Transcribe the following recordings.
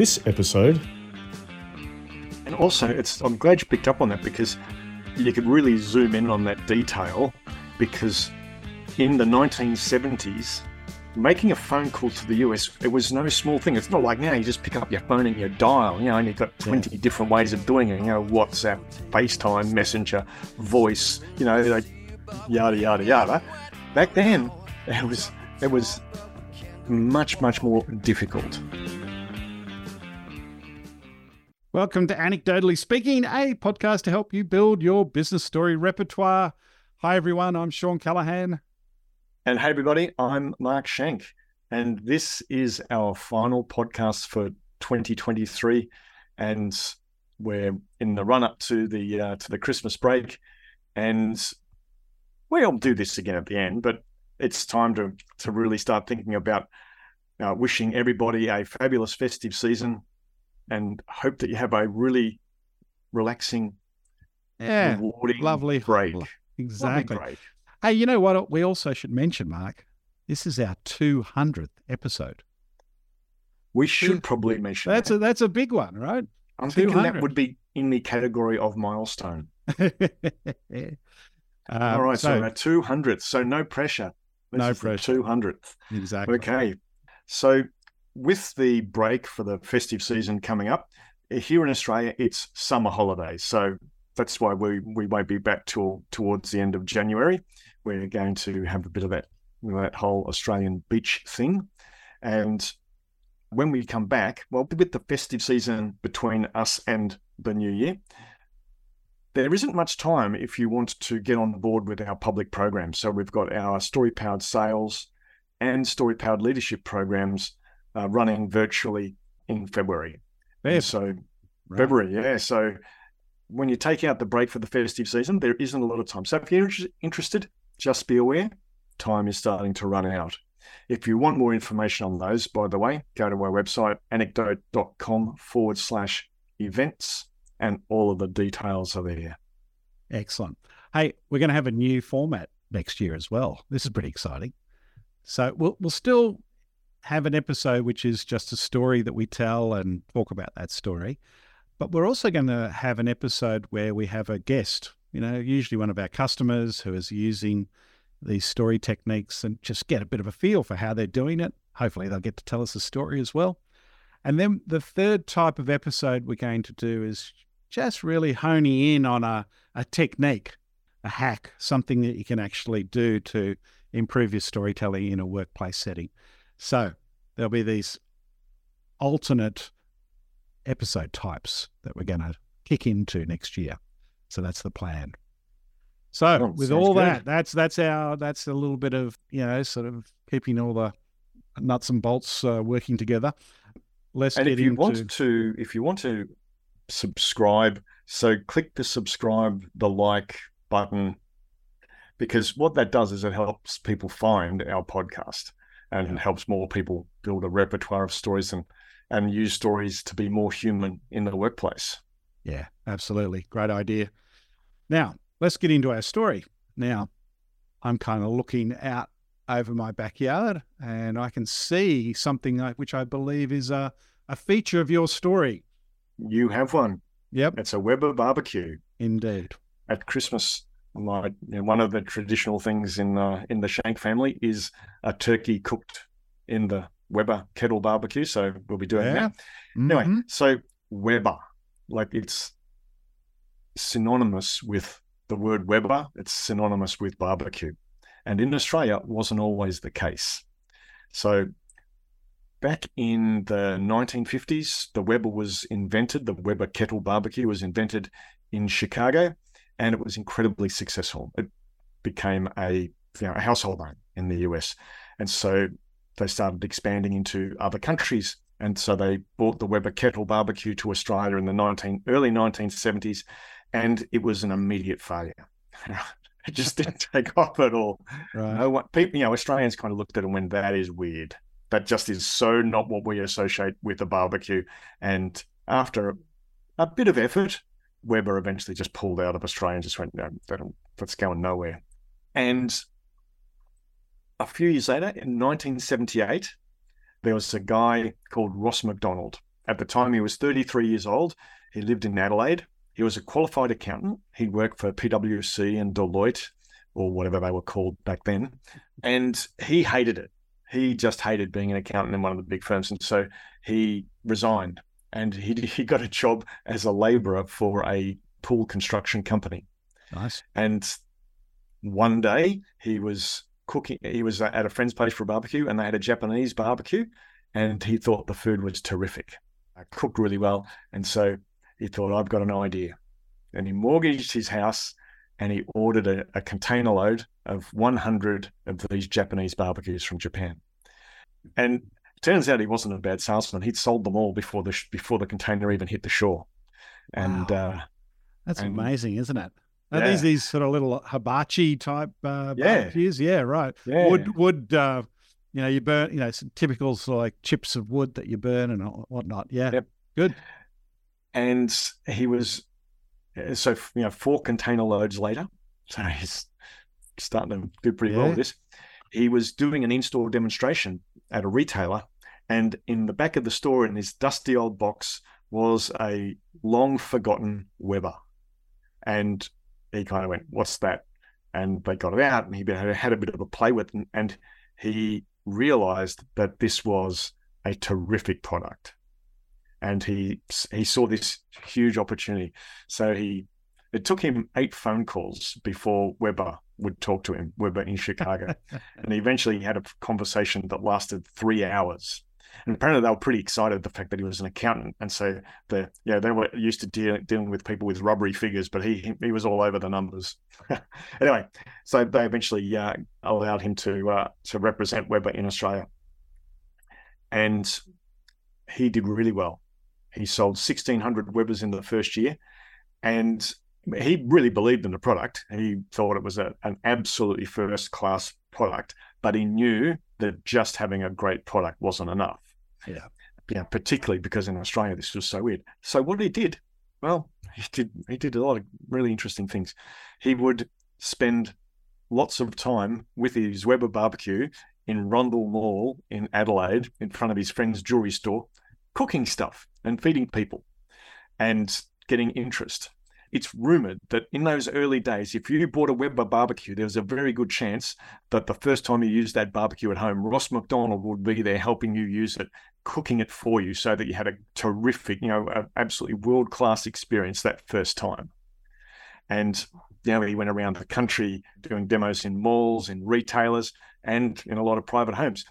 this episode. And also, it's I'm glad you picked up on that because you could really zoom in on that detail because in the 1970s, making a phone call to the US, it was no small thing. It's not like now you just pick up your phone and you dial, you know, and you've got 20 yeah. different ways of doing it, you know, WhatsApp, FaceTime, Messenger, voice, you know, like, yada, yada, yada. Back then, it was, it was much, much more difficult. Welcome to Anecdotally Speaking, a podcast to help you build your business story repertoire. Hi, everyone. I'm Shawn Callahan. And hey, everybody, I'm Mark Schenk. And this is our final podcast for 2023. And we're in the run up to the uh, to the Christmas break. And we'll do this again at the end, but it's time to, to really start thinking about uh, wishing everybody a fabulous festive season and hope that you have a really relaxing, yeah, rewarding lovely break. Exactly. Lovely break. Hey, you know what? We also should mention, Mark, this is our 200th episode. We should probably mention that's that. a that's a big one, right? I'm 200. thinking that would be in the category of milestone. um, All right, so, so our 200th. So no pressure. This no pressure. 200th. Exactly. Okay. So with the break for the festive season coming up, here in Australia, it's summer holidays. So that's why we, we won't be back till towards the end of January. We're going to have a bit of that that whole Australian beach thing. And when we come back, well, with the festive season between us and the new year, there isn't much time if you want to get on board with our public programs. So we've got our story powered sales and story powered leadership programs uh, running virtually in February. So right. February, yeah. So when you take out the break for the festive season, there isn't a lot of time. So if you're interested, just be aware, time is starting to run out. If you want more information on those, by the way, go to our website, anecdote.com forward slash events, and all of the details are there. Excellent. Hey, we're going to have a new format next year as well. This is pretty exciting. So we'll, we'll still have an episode which is just a story that we tell and talk about that story. But we're also going to have an episode where we have a guest, you know, usually one of our customers who is using these story techniques and just get a bit of a feel for how they're doing it. Hopefully, they'll get to tell us a story as well. And then the third type of episode we're going to do is just really honing in on a, a technique, a hack, something that you can actually do to improve your storytelling in a workplace setting. So there'll be these alternate episode types that we're going to kick into next year. So that's the plan. So oh, with all good. that, that's that's our that's a little bit of you know sort of keeping all the nuts and bolts uh, working together. Let's and if you into... want to, if you want to subscribe, so click the subscribe, the like button, because what that does is it helps people find our podcast and yeah. helps more people build a repertoire of stories and and use stories to be more human in the workplace. Yeah, absolutely. Great idea. Now, let's get into our story. Now, I'm kind of looking out over my backyard and I can see something which I believe is a, a feature of your story. You have one. Yep. It's a Weber barbecue. Indeed. At Christmas, my, you know, one of the traditional things in uh, in the Schenk family is a turkey cooked in the Weber kettle barbecue. So we'll be doing yeah. that. Mm-hmm. Anyway, so Weber, like it's synonymous with the word Weber, it's synonymous with barbecue. And in Australia, wasn't always the case. So back in the 1950s, the Weber was invented, the Weber kettle barbecue was invented in Chicago, and it was incredibly successful. It became a, you know, a household name in the US. And so they started expanding into other countries. And so they brought the Weber Kettle barbecue to Australia in the 19, early 1970s, and it was an immediate failure. it just didn't take off at all. Right. No one, people, you know, Australians kind of looked at it and went, that is weird. That just is so not what we associate with a barbecue. And after a bit of effort, Weber eventually just pulled out of Australia and just went, no, that's going nowhere. And a few years later, in 1978, there was a guy called Ross McDonald at the time he was 33 years old. He lived in Adelaide. He was a qualified accountant. He'd worked for PwC and Deloitte, or whatever they were called back then, and he hated it. He just hated being an accountant in one of the big firms, and so he resigned and he he got a job as a labourer for a pool construction company. Nice. And one day he was cooking. He was at a friend's place for a barbecue, and they had a Japanese barbecue, and he thought the food was terrific. I cooked really well, and so he thought, "I've got an idea," and he mortgaged his house, and he ordered a, a container load of 100 of these Japanese barbecues from Japan. And turns out he wasn't a bad salesman. He'd sold them all before the before the container even hit the shore. And wow. uh, that's and, amazing, isn't it? Are yeah. these these sort of little hibachi type uh, yeah. barbecues? Yeah, right. Yeah. Wood wood. Uh, you know, you burn. You know, some typical sort of like chips of wood that you burn and whatnot. Yeah. Yep. Good. And he was uh, so you know four container loads later. So he's starting to do pretty yeah. well with this. He was doing an in-store demonstration at a retailer and in the back of the store, in this dusty old box, was a long forgotten Weber. And he kind of went, What's that? And they got it out, and he had a bit of a play with it. And he realized that this was a terrific product. And he he saw this huge opportunity. So he it took him eight phone calls before Weber would talk to him, Weber in Chicago. and eventually he had a conversation that lasted three hours. And apparently they were pretty excited the fact that he was an accountant, and so the yeah they were used to deal, dealing with people with rubbery figures, but he he was all over the numbers. anyway, so they eventually uh, allowed him to uh, to represent Weber in Australia, and he did really well. He sold sixteen hundred Webers in the first year, and he really believed in the product. He thought it was a, an absolutely first class product, but he knew that just having a great product wasn't enough. Yeah. Yeah, particularly because in Australia this was so weird. So what he did, well, he did he did a lot of really interesting things. He would spend lots of time with his Weber barbecue in Rundle Mall in Adelaide, in front of his friend's jewelry store, cooking stuff and feeding people and getting interest it's rumored that in those early days, if you bought a Weber barbecue, there was a very good chance that the first time you used that barbecue at home, Ross McDonald would be there helping you use it, cooking it for you so that you had a terrific, you know, absolutely world class experience that first time. And know, he went around the country doing demos in malls, in retailers, and in a lot of private homes.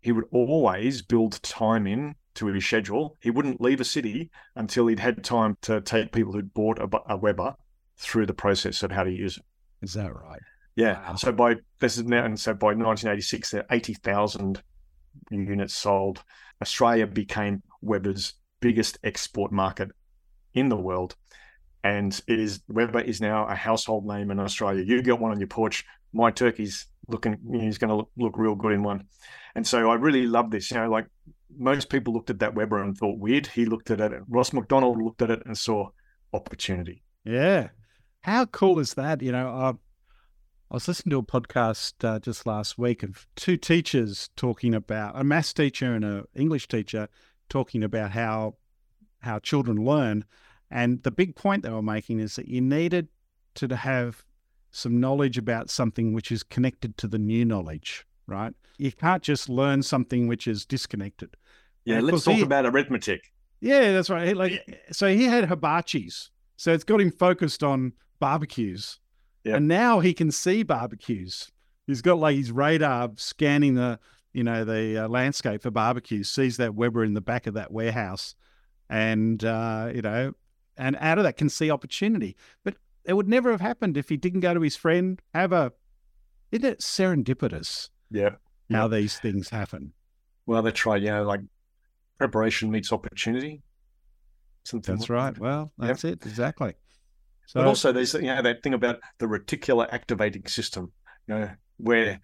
He would always build time in to his schedule. He wouldn't leave a city until he'd had time to take people who'd bought a, a Weber through the process of how to use it. Is that right? Yeah. Wow. So by this is now, and so by 1986, there are 80,000 units sold. Australia became Weber's biggest export market in the world. And it is Weber is now a household name in Australia. You get one on your porch, my turkey's looking, he's going to look, look real good in one. And so I really love this. You know, like most people looked at that Weber and thought weird. He looked at it. Ross McDonald looked at it and saw opportunity. Yeah. How cool is that? You know, uh, I was listening to a podcast uh, just last week of two teachers talking about a maths teacher and an English teacher talking about how how children learn. And the big point they were making is that you needed to have some knowledge about something which is connected to the new knowledge, right? You can't just learn something which is disconnected. Yeah, let's talk he, about arithmetic. Yeah, that's right. Like, so he had hibachis, so it's got him focused on barbecues, yep. and now he can see barbecues. He's got like his radar scanning the, you know, the uh, landscape for barbecues. Sees that Weber in the back of that warehouse, and uh, you know, and out of that can see opportunity. But it would never have happened if he didn't go to his friend, have a. Isn't it serendipitous? Yeah. How these things happen. Well, that's right. You know, like preparation meets opportunity. Something that's like right. That. Well, that's it exactly. So, but also, there's you know that thing about the reticular activating system. You know, where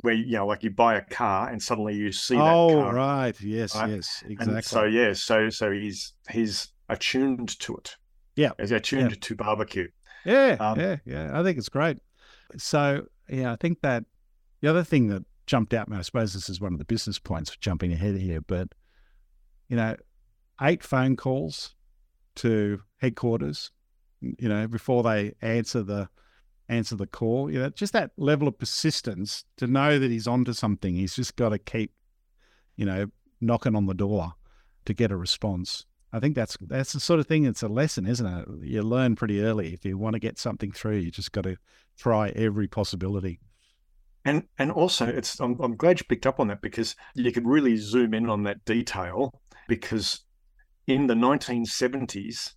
where you know, like you buy a car and suddenly you see that oh, car. right. Yes, right? yes, exactly. And so yeah, so so he's he's attuned to it. Yeah, he's attuned yeah. to barbecue. Yeah, um, yeah, yeah. I think it's great. So yeah, I think that the other thing that jumped out, and I suppose this is one of the business points jumping ahead here, but you know, eight phone calls to headquarters, you know, before they answer the answer the call. You know, just that level of persistence to know that he's onto something. He's just got to keep, you know, knocking on the door to get a response. I think that's that's the sort of thing. It's a lesson, isn't it? You learn pretty early. If you want to get something through, you just got to try every possibility. And and also, it's I'm, I'm glad you picked up on that because you could really zoom in on that detail because in the 1970s,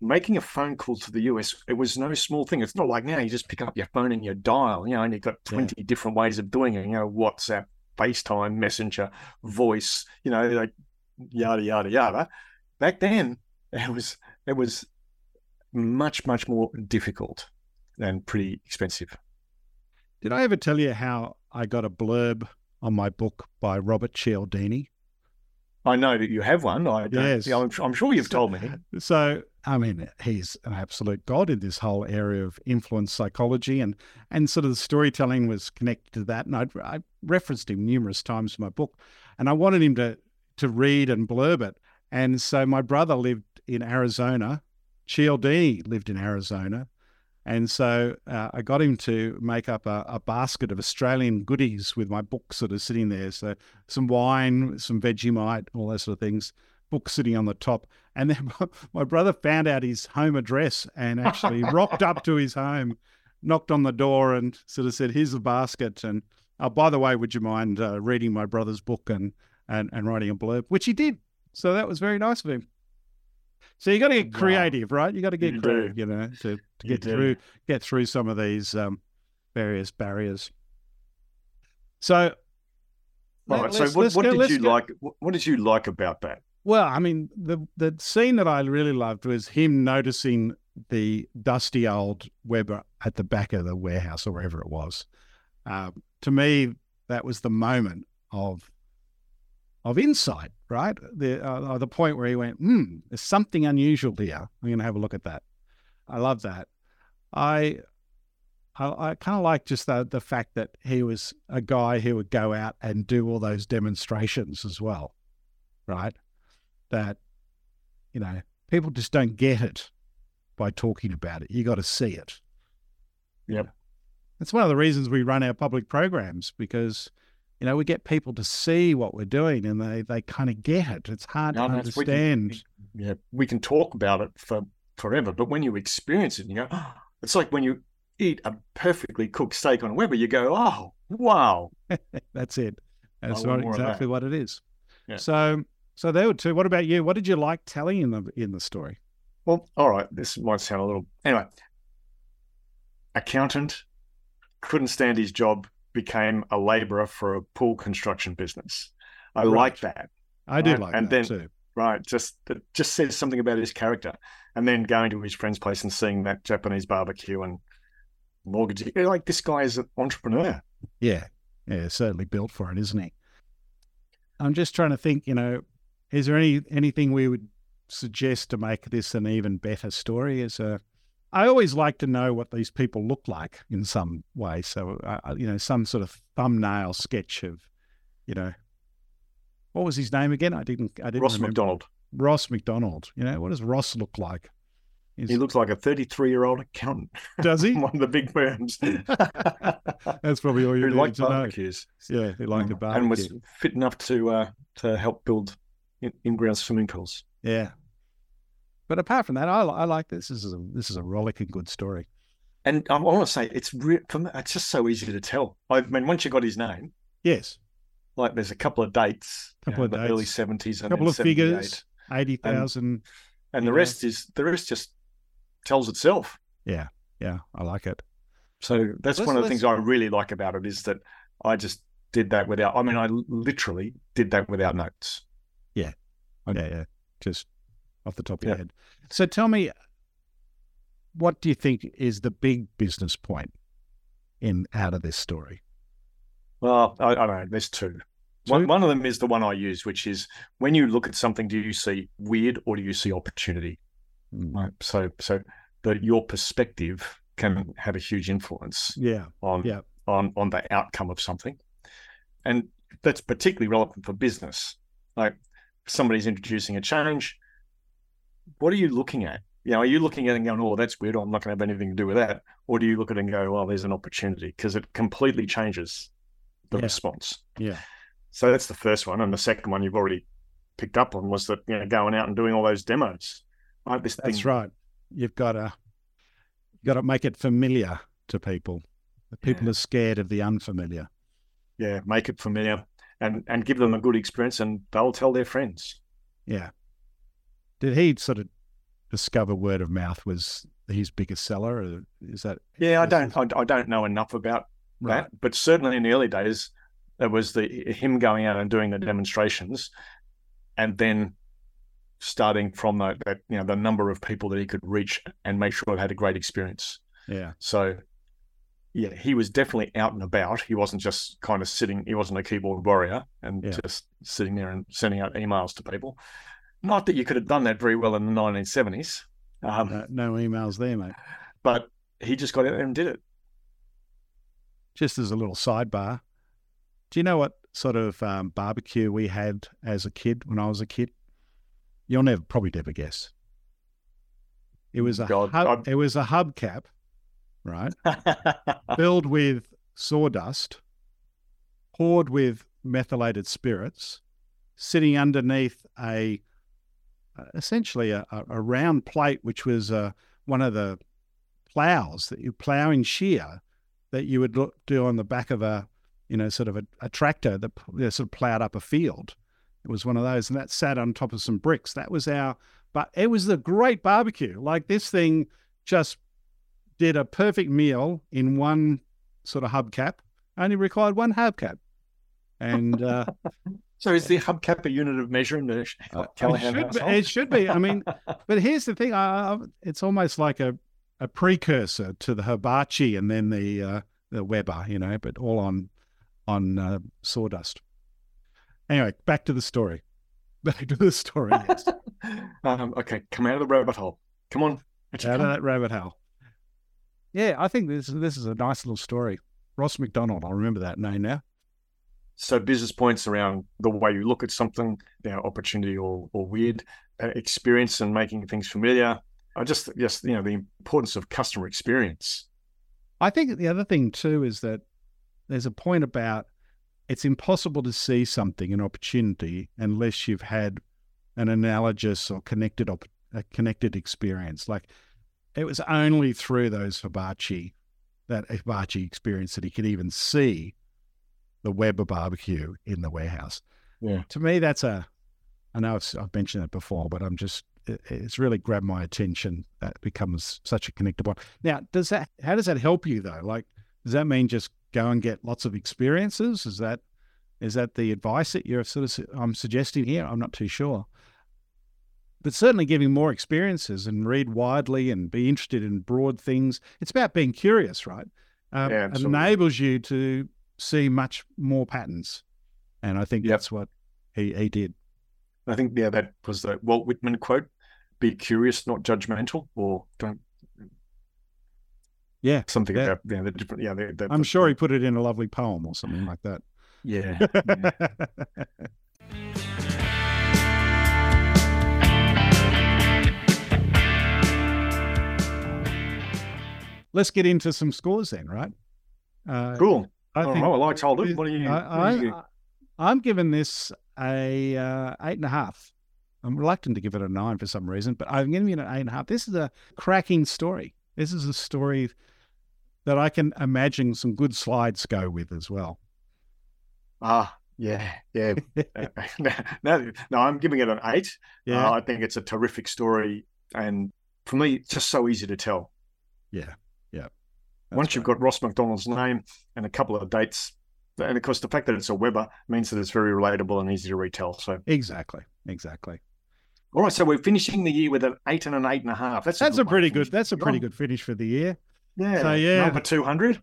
making a phone call to the US, it was no small thing. It's not like now you just pick up your phone and you dial, you know, and you've got 20 yeah. different ways of doing it, you know, WhatsApp, FaceTime, Messenger, voice, you know, like yada, yada, yada. Back then, it was, it was much, much more difficult and pretty expensive. Did I ever tell you how I got a blurb on my book by Robert Cialdini? I know that you have one. I yes. I'm, I'm sure you've told me. So, I mean, he's an absolute god in this whole area of influence psychology, and and sort of the storytelling was connected to that. And I, I referenced him numerous times in my book, and I wanted him to to read and blurb it. And so my brother lived in Arizona. Cialdini lived in Arizona. And so uh, I got him to make up a, a, basket of Australian goodies with my book sort of sitting there. So some wine, some Vegemite, all those sort of things, book sitting on the top. And then my brother found out his home address and actually rocked up to his home, knocked on the door and sort of said, here's the basket. And oh, by the way, would you mind uh, reading my brother's book and, and, and writing a blurb, which he did. So that was very nice of him. So you got to get creative, wow. right? You got to get you creative, do. you know, to, to get through get through some of these um, various barriers. So, right. So, what, what go, did you go. like? What did you like about that? Well, I mean, the the scene that I really loved was him noticing the dusty old Weber at the back of the warehouse or wherever it was. Um, to me, that was the moment of of insight, right? The uh, the point where he went, hmm, there's something unusual here. I'm going to have a look at that. I love that. I I, I kind of like just the the fact that he was a guy who would go out and do all those demonstrations as well, right? That you know people just don't get it by talking about it. You got to see it. Yep. That's one of the reasons we run our public programs because you know, we get people to see what we're doing and they, they kind of get it. It's hard no, to understand. We can, yeah, we can talk about it for forever, but when you experience it, you go, oh, it's like when you eat a perfectly cooked steak on a Weber, you go, oh, wow. That's it. That's what, exactly that. what it is. Yeah. So, so there were two. What about you? What did you like telling in the in the story? Well, all right. This might sound a little anyway. Accountant couldn't stand his job became a laborer for a pool construction business. I right. like that. I do like and then, too. Right, just it just says something about his character. And then going to his friend's place and seeing that Japanese barbecue and mortgage, like this guy is an entrepreneur. Yeah, yeah, certainly built for it, isn't he? I'm just trying to think. You know, is there any anything we would suggest to make this an even better story? As a I always like to know what these people look like in some way. So, uh, you know, some sort of thumbnail sketch of, you know, what was his name again? I didn't. I didn't. Ross remember. McDonald. Ross McDonald. You know, what does Ross look like? Is... He looks like a 33 year old accountant. Does he? One of the big firms. That's probably all you need to barbecues. know. Yeah, he liked the barbecue. And was fit enough to uh, to help build in ground swimming pools. Yeah, but apart from that, I, I like this. This is a this is a rollicking good story. And I want to say it's re- me, it's just so easy to tell. I mean, once you got his name, yes, like there's a couple of dates, couple of dates. early seventies, a couple of figures, eighty thousand, and, and the know. rest is the rest just tells itself. Yeah, yeah, I like it. So that's let's, one of the things I really like about it is that I just did that without. I mean, I literally did that without notes. Yeah, yeah, yeah. Just off the top of your head. So tell me, what do you think is the big business point in out of this story? Well, I, I don't know. There's two. two. One, one of them is the one I use, which is when you look at something, do you see weird or do you see opportunity? Mm. Right. So, so that your perspective can have a huge influence. Yeah. On yeah. on on the outcome of something, and that's particularly relevant for business. Like somebody's introducing a change, what are you looking at? You know, are you looking at it and going, oh, that's weird. I'm not going to have anything to do with that. Or do you look at it and go, well, there's an opportunity because it completely changes the Yeah. response. Yeah. So that's the first one. And the second one you've already picked up on was that, you know, going out and doing all those demos. Like this That's thing, right. You've got to you've got to make it familiar to people. People Yeah. are scared of the unfamiliar. yeah, make it familiar and, and give them a good experience and they'll tell their friends. Yeah. Did he sort of discover word of mouth was his biggest seller? Or is that Yeah, I don't, I, I don't know enough about right? that, but certainly in the early days, it was the him going out and doing the demonstrations, and then starting from the, that you know the number of people that he could reach and make sure it had a great experience. Yeah. So, yeah, he was definitely out and about. He wasn't just kind of sitting. He wasn't a keyboard warrior and Yeah. just sitting there and sending out emails to people. Not that you could have done that very well in the 1970s, um, No, no emails there, mate. but he just got out there and did it. Just as a little sidebar, do you know what sort of um, barbecue we had as a kid when I was a kid? You'll never probably never guess. It was a God, hub, it was a hubcap, right? filled with sawdust, poured with methylated spirits, sitting underneath a essentially a, a, a round plate, which was uh, one of the plows that you plow in shear that you would look, do on the back of a you know sort of a, a tractor that you know, sort of plowed up a field. It was one of those, and that sat on top of some bricks. That was our, but it was a great barbecue. Like this thing just did a perfect meal in one sort of hubcap. Only required one hubcap, and uh, so is the hubcap a unit of measure in the uh, it, Callahan should be, it should be. I mean, but here's the thing: I, I, it's almost like a, a precursor to the hibachi and then the uh, the Weber, you know, but all on on uh, sawdust. Anyway, back to the story. Back to the story. Yes. um, okay, come out of the rabbit hole. Come on. Out of come. that rabbit hole. Yeah, I think this this is a nice little story. Ross McDonald, I remember that name now. So business points around the way you look at something, you know, opportunity or, or weird uh, experience and making things familiar. I just, just, you know, the importance of customer experience. I think the other thing too is that there's a point about it's impossible to see something, an opportunity, unless you've had an analogous or connected op- a connected experience. Like it was only through those hibachi, that hibachi experience, that he could even see the Weber barbecue in the warehouse. Yeah. To me, that's a. I know I've, I've mentioned it before, but I'm just. it- It's really grabbed my attention. That becomes such a connected one. Now, does that? How does that help you though? Like, does that mean just go and get lots of experiences? Is that? Is that the advice that you're sort of I'm suggesting here? I'm not too sure. But certainly giving more experiences and read widely and be interested in broad things. It's about being curious, right? Um, Yeah, enables you to see much more patterns. And I think Yep. that's what he, he did. I think, yeah, that was the Walt Whitman quote be curious, not judgmental, or don't, Yeah. something Yeah. about, yeah, the different, yeah, the, the, I'm sure he put it in a lovely poem or something like that. yeah. yeah. Let's get into some scores then, right? Uh, Cool. I think right, well, I told it. What are you? I, what are you- I, am giving this a uh, eight and a half. I'm reluctant to give it a nine for some reason, but I'm giving it an eight and a half. This is a cracking story. This is a story that I can imagine some good slides go with as well. Ah, yeah, yeah. Uh, no, no, I'm giving it an eight. Yeah, Uh, I think it's a terrific story, and for me, it's just so easy to tell. yeah, yeah. Once That's you've right. got Ross McDonald's name and a couple of dates, and of course the fact that it's a Weber means that it's very relatable and easy to retell. So, exactly, exactly. all right, so we're finishing the year with an eight and an eight and a half. That's That's a way to pretty good. That's a pretty good finish for the year. Yeah, So, yeah. number two hundred.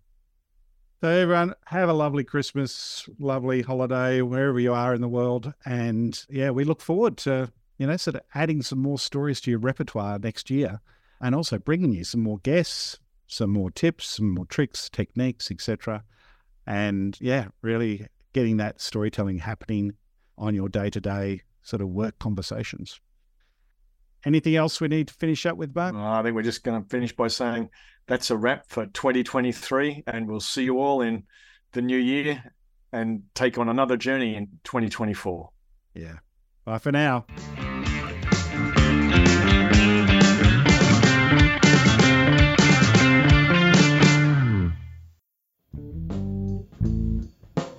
So everyone have a lovely Christmas, lovely holiday wherever you are in the world, and yeah, we look forward to you know sort of adding some more stories to your repertoire next year, and also bringing you some more guests, some more tips, some more tricks, techniques, etc. And yeah, really getting that storytelling happening on your day to day sort of work conversations. Anything else we need to finish up with, Mark? I think we're just going to finish by saying that's a wrap for 2023, and we'll see you all in the new year and take on another journey in 2024. Yeah. Bye for now.